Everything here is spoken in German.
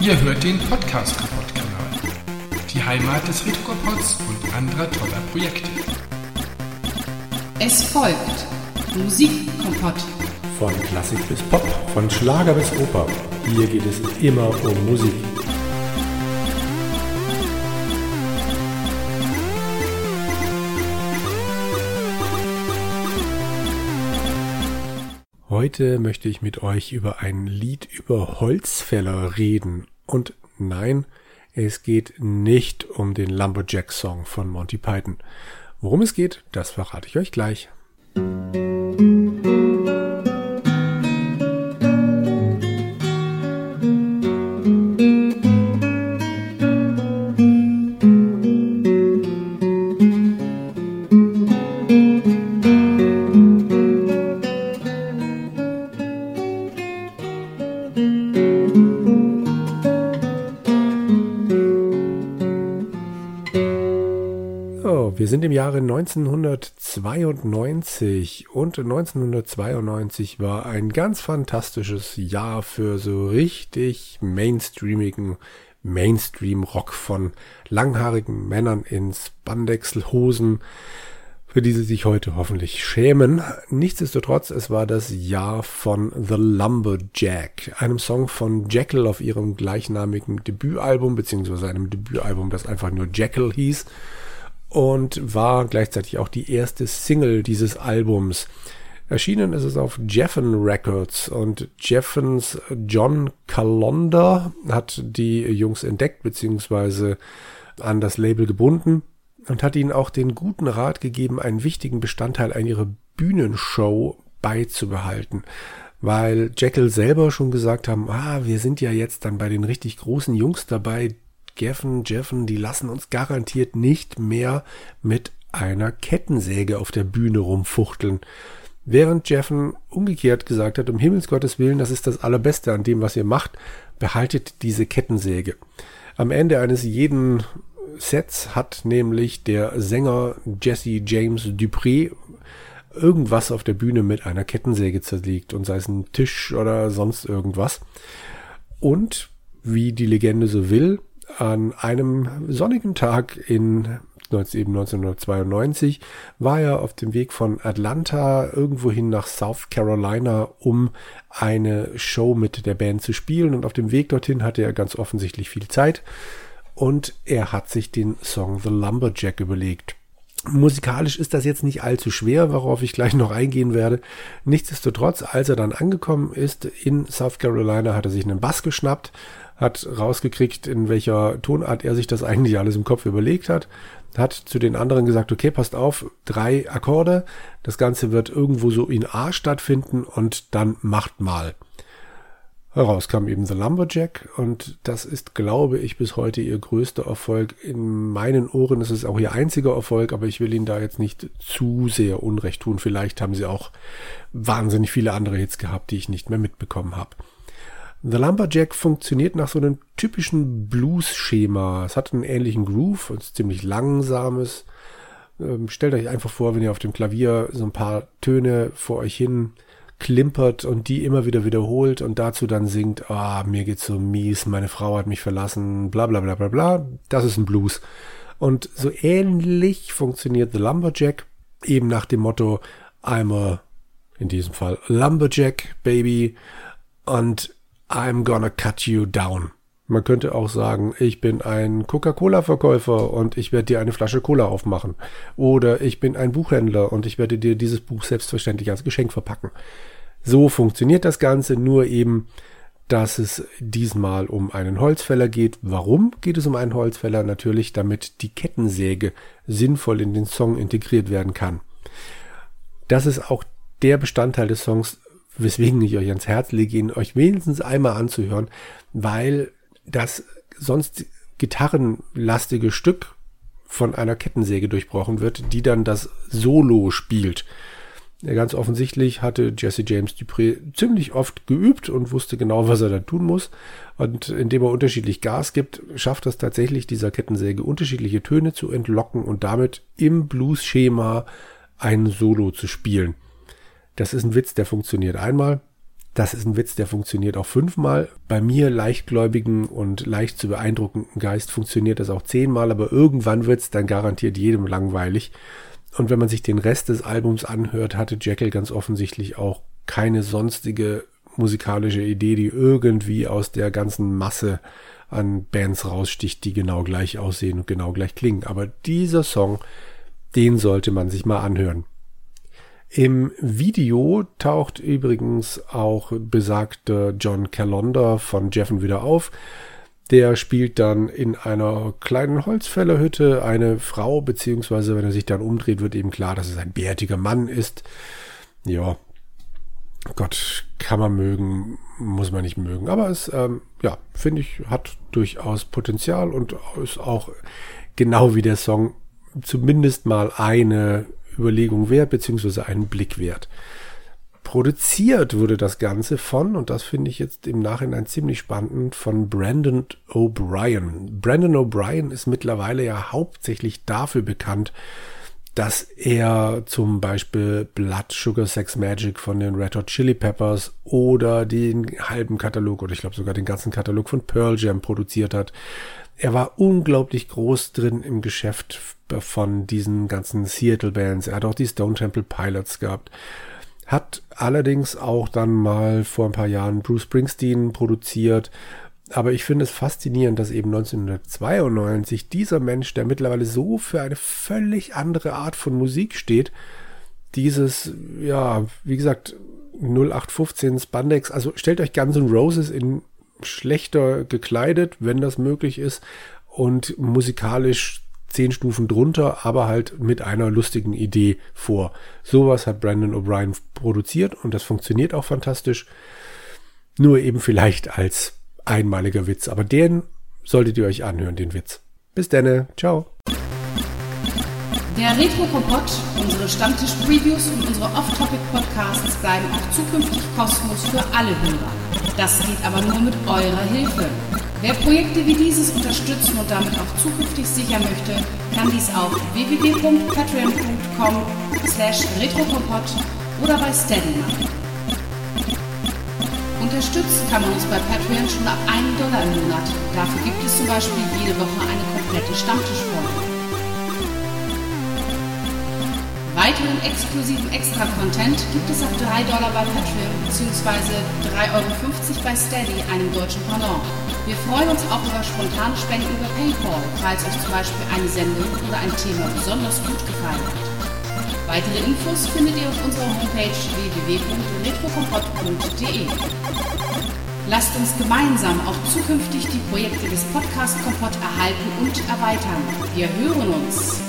Ihr hört den Podcast Kaputt Kanal. Die Heimat des Retropods und anderer toller Projekte. Es folgt Musikkompott. Von Klassik bis Pop, von Schlager bis Oper. Hier geht es immer um Musik. Heute möchte ich mit euch über ein Lied über Holzfäller reden. Und nein, es geht nicht um den Lumberjack-Song von Monty Python. Worum es geht, das verrate ich euch gleich. Wir sind im Jahre 1992 und 1992 war ein ganz fantastisches Jahr für so richtig mainstreamigen Mainstream-Rock von langhaarigen Männern in Spandexhosen, für die sie sich heute hoffentlich schämen. Nichtsdestotrotz, es war das Jahr von The Lumberjack, einem Song von Jekyll auf ihrem gleichnamigen Debütalbum, beziehungsweise einem Debütalbum, das einfach nur Jekyll hieß und war gleichzeitig auch die erste Single dieses Albums. Erschienen ist es auf Jeffen Records und Jeffens John Calonder hat die Jungs entdeckt bzw. an das Label gebunden und hat ihnen auch den guten Rat gegeben, einen wichtigen Bestandteil an ihrer Bühnenshow beizubehalten. Weil Jekyll selber schon gesagt haben, ah, wir sind ja jetzt dann bei den richtig großen Jungs dabei, Geffen, Jeffen, die lassen uns garantiert nicht mehr mit einer Kettensäge auf der Bühne rumfuchteln. Während Jeffen umgekehrt gesagt hat, um Himmels Gottes Willen, das ist das Allerbeste an dem, was ihr macht, behaltet diese Kettensäge. Am Ende eines jeden Sets hat nämlich der Sänger Jesse James Dupré irgendwas auf der Bühne mit einer Kettensäge zerlegt und sei es ein Tisch oder sonst irgendwas. Und wie die Legende so will, an einem sonnigen Tag in eben 1992 war er auf dem Weg von Atlanta irgendwohin nach South Carolina, um eine Show mit der Band zu spielen. Und auf dem Weg dorthin hatte er ganz offensichtlich viel Zeit. Und er hat sich den Song The Lumberjack überlegt. Musikalisch ist das jetzt nicht allzu schwer, worauf ich gleich noch eingehen werde. Nichtsdestotrotz, als er dann angekommen ist in South Carolina, hat er sich einen Bass geschnappt, hat rausgekriegt, in welcher Tonart er sich das eigentlich alles im Kopf überlegt hat, hat zu den anderen gesagt, okay, passt auf, drei Akkorde, das Ganze wird irgendwo so in A stattfinden und dann macht mal. Heraus kam eben The Lumberjack und das ist, glaube ich, bis heute ihr größter Erfolg. In meinen Ohren ist es auch ihr einziger Erfolg, aber ich will ihnen da jetzt nicht zu sehr Unrecht tun. Vielleicht haben sie auch wahnsinnig viele andere Hits gehabt, die ich nicht mehr mitbekommen habe. The Lumberjack funktioniert nach so einem typischen Blues-Schema. Es hat einen ähnlichen Groove, es ist ziemlich langsames. Ähm, stellt euch einfach vor, wenn ihr auf dem Klavier so ein paar Töne vor euch hin klimpert und die immer wieder wiederholt und dazu dann singt, ah, mir geht's so mies, meine Frau hat mich verlassen, bla bla bla bla bla. Das ist ein Blues. Und so ähnlich funktioniert The Lumberjack, eben nach dem Motto, I'm a, in diesem Fall, Lumberjack, Baby. Und I'm gonna cut you down. Man könnte auch sagen, ich bin ein Coca-Cola-Verkäufer und ich werde dir eine Flasche Cola aufmachen. Oder ich bin ein Buchhändler und ich werde dir dieses Buch selbstverständlich als Geschenk verpacken. So funktioniert das Ganze, nur eben, dass es diesmal um einen Holzfäller geht. Warum geht es um einen Holzfäller? Natürlich, damit die Kettensäge sinnvoll in den Song integriert werden kann. Das ist auch der Bestandteil des Songs, weswegen ich euch ans Herz lege, ihn euch wenigstens einmal anzuhören, weil das sonst gitarrenlastige Stück von einer Kettensäge durchbrochen wird, die dann das Solo spielt. Ganz offensichtlich hatte Jesse James Dupré ziemlich oft geübt und wusste genau, was er da tun muss. Und indem er unterschiedlich Gas gibt, schafft es tatsächlich dieser Kettensäge unterschiedliche Töne zu entlocken und damit im Blues-Schema ein Solo zu spielen. Das ist ein Witz, der funktioniert einmal, Das ist ein Witz, der funktioniert auch fünfmal. Bei mir, leichtgläubigen und leicht zu beeindruckenden Geist, funktioniert das auch zehnmal, aber irgendwann wird es dann garantiert jedem langweilig. Und wenn man sich den Rest des Albums anhört, hatte Jekyll ganz offensichtlich auch keine sonstige musikalische Idee, die irgendwie aus der ganzen Masse an Bands raussticht, die genau gleich aussehen und genau gleich klingen. Aber dieser Song, den sollte man sich mal anhören. Im Video taucht übrigens auch besagter John Calonder von Jeffen wieder auf. Der spielt dann in einer kleinen Holzfällerhütte eine Frau, beziehungsweise wenn er sich dann umdreht, wird eben klar, dass es ein bärtiger Mann ist. Ja, Gott, kann man mögen, muss man nicht mögen. Aber es, ähm, ja, finde ich, hat durchaus Potenzial und ist auch genau wie der Song zumindest mal eine Überlegung wert, beziehungsweise einen Blick wert. Produziert wurde das Ganze von, und das finde ich jetzt im Nachhinein ziemlich spannend, von Brandon O'Brien. Brandon O'Brien ist mittlerweile ja hauptsächlich dafür bekannt, dass er zum Beispiel Blood Sugar Sex Magic von den Red Hot Chili Peppers oder den halben Katalog oder ich glaube sogar den ganzen Katalog von Pearl Jam produziert hat. Er war unglaublich groß drin im Geschäft von diesen ganzen Seattle Bands. Er hat auch die Stone Temple Pilots gehabt. Hat allerdings auch dann mal vor ein paar Jahren Bruce Springsteen produziert. Aber ich finde es faszinierend, dass eben 1992 dieser Mensch, der mittlerweile so für eine völlig andere Art von Musik steht, dieses, ja, wie gesagt, 0815 Spandex, also stellt euch Guns N' Roses in schlechter gekleidet, wenn das möglich ist, und musikalisch zehn Stufen drunter, aber halt mit einer lustigen Idee vor. Sowas hat Brandon O'Brien produziert und das funktioniert auch fantastisch. Nur eben vielleicht als einmaliger Witz, aber den solltet ihr euch anhören, den Witz. Bis denne, ciao. Der Retro-Kompott, unsere Stammtisch-Previews und unsere Off-Topic-Podcasts bleiben auch zukünftig kostenlos für alle Hörer. Das geht aber nur mit eurer Hilfe. Wer Projekte wie dieses unterstützen und damit auch zukünftig sichern möchte, kann dies auf www.patreon.com slash retrokompott oder bei Steady machen. Unterstützen kann man uns bei Patreon schon ab 1 Dollar im Monat. Dafür gibt es zum Beispiel jede Woche eine komplette Stammtischfolge. Weiteren exklusiven Extra-Content gibt es ab 3 Dollar bei Patreon bzw. 3,50 Euro bei Steady, einem deutschen Pendant. Wir freuen uns auch über spontane Spenden über PayPal, falls euch zum Beispiel eine Sendung oder ein Thema besonders gut gefallen hat. Weitere Infos findet ihr auf unserer Homepage www.retrokompott.de. Lasst uns gemeinsam auch zukünftig die Projekte des Podcast Kompott erhalten und erweitern. Wir hören uns.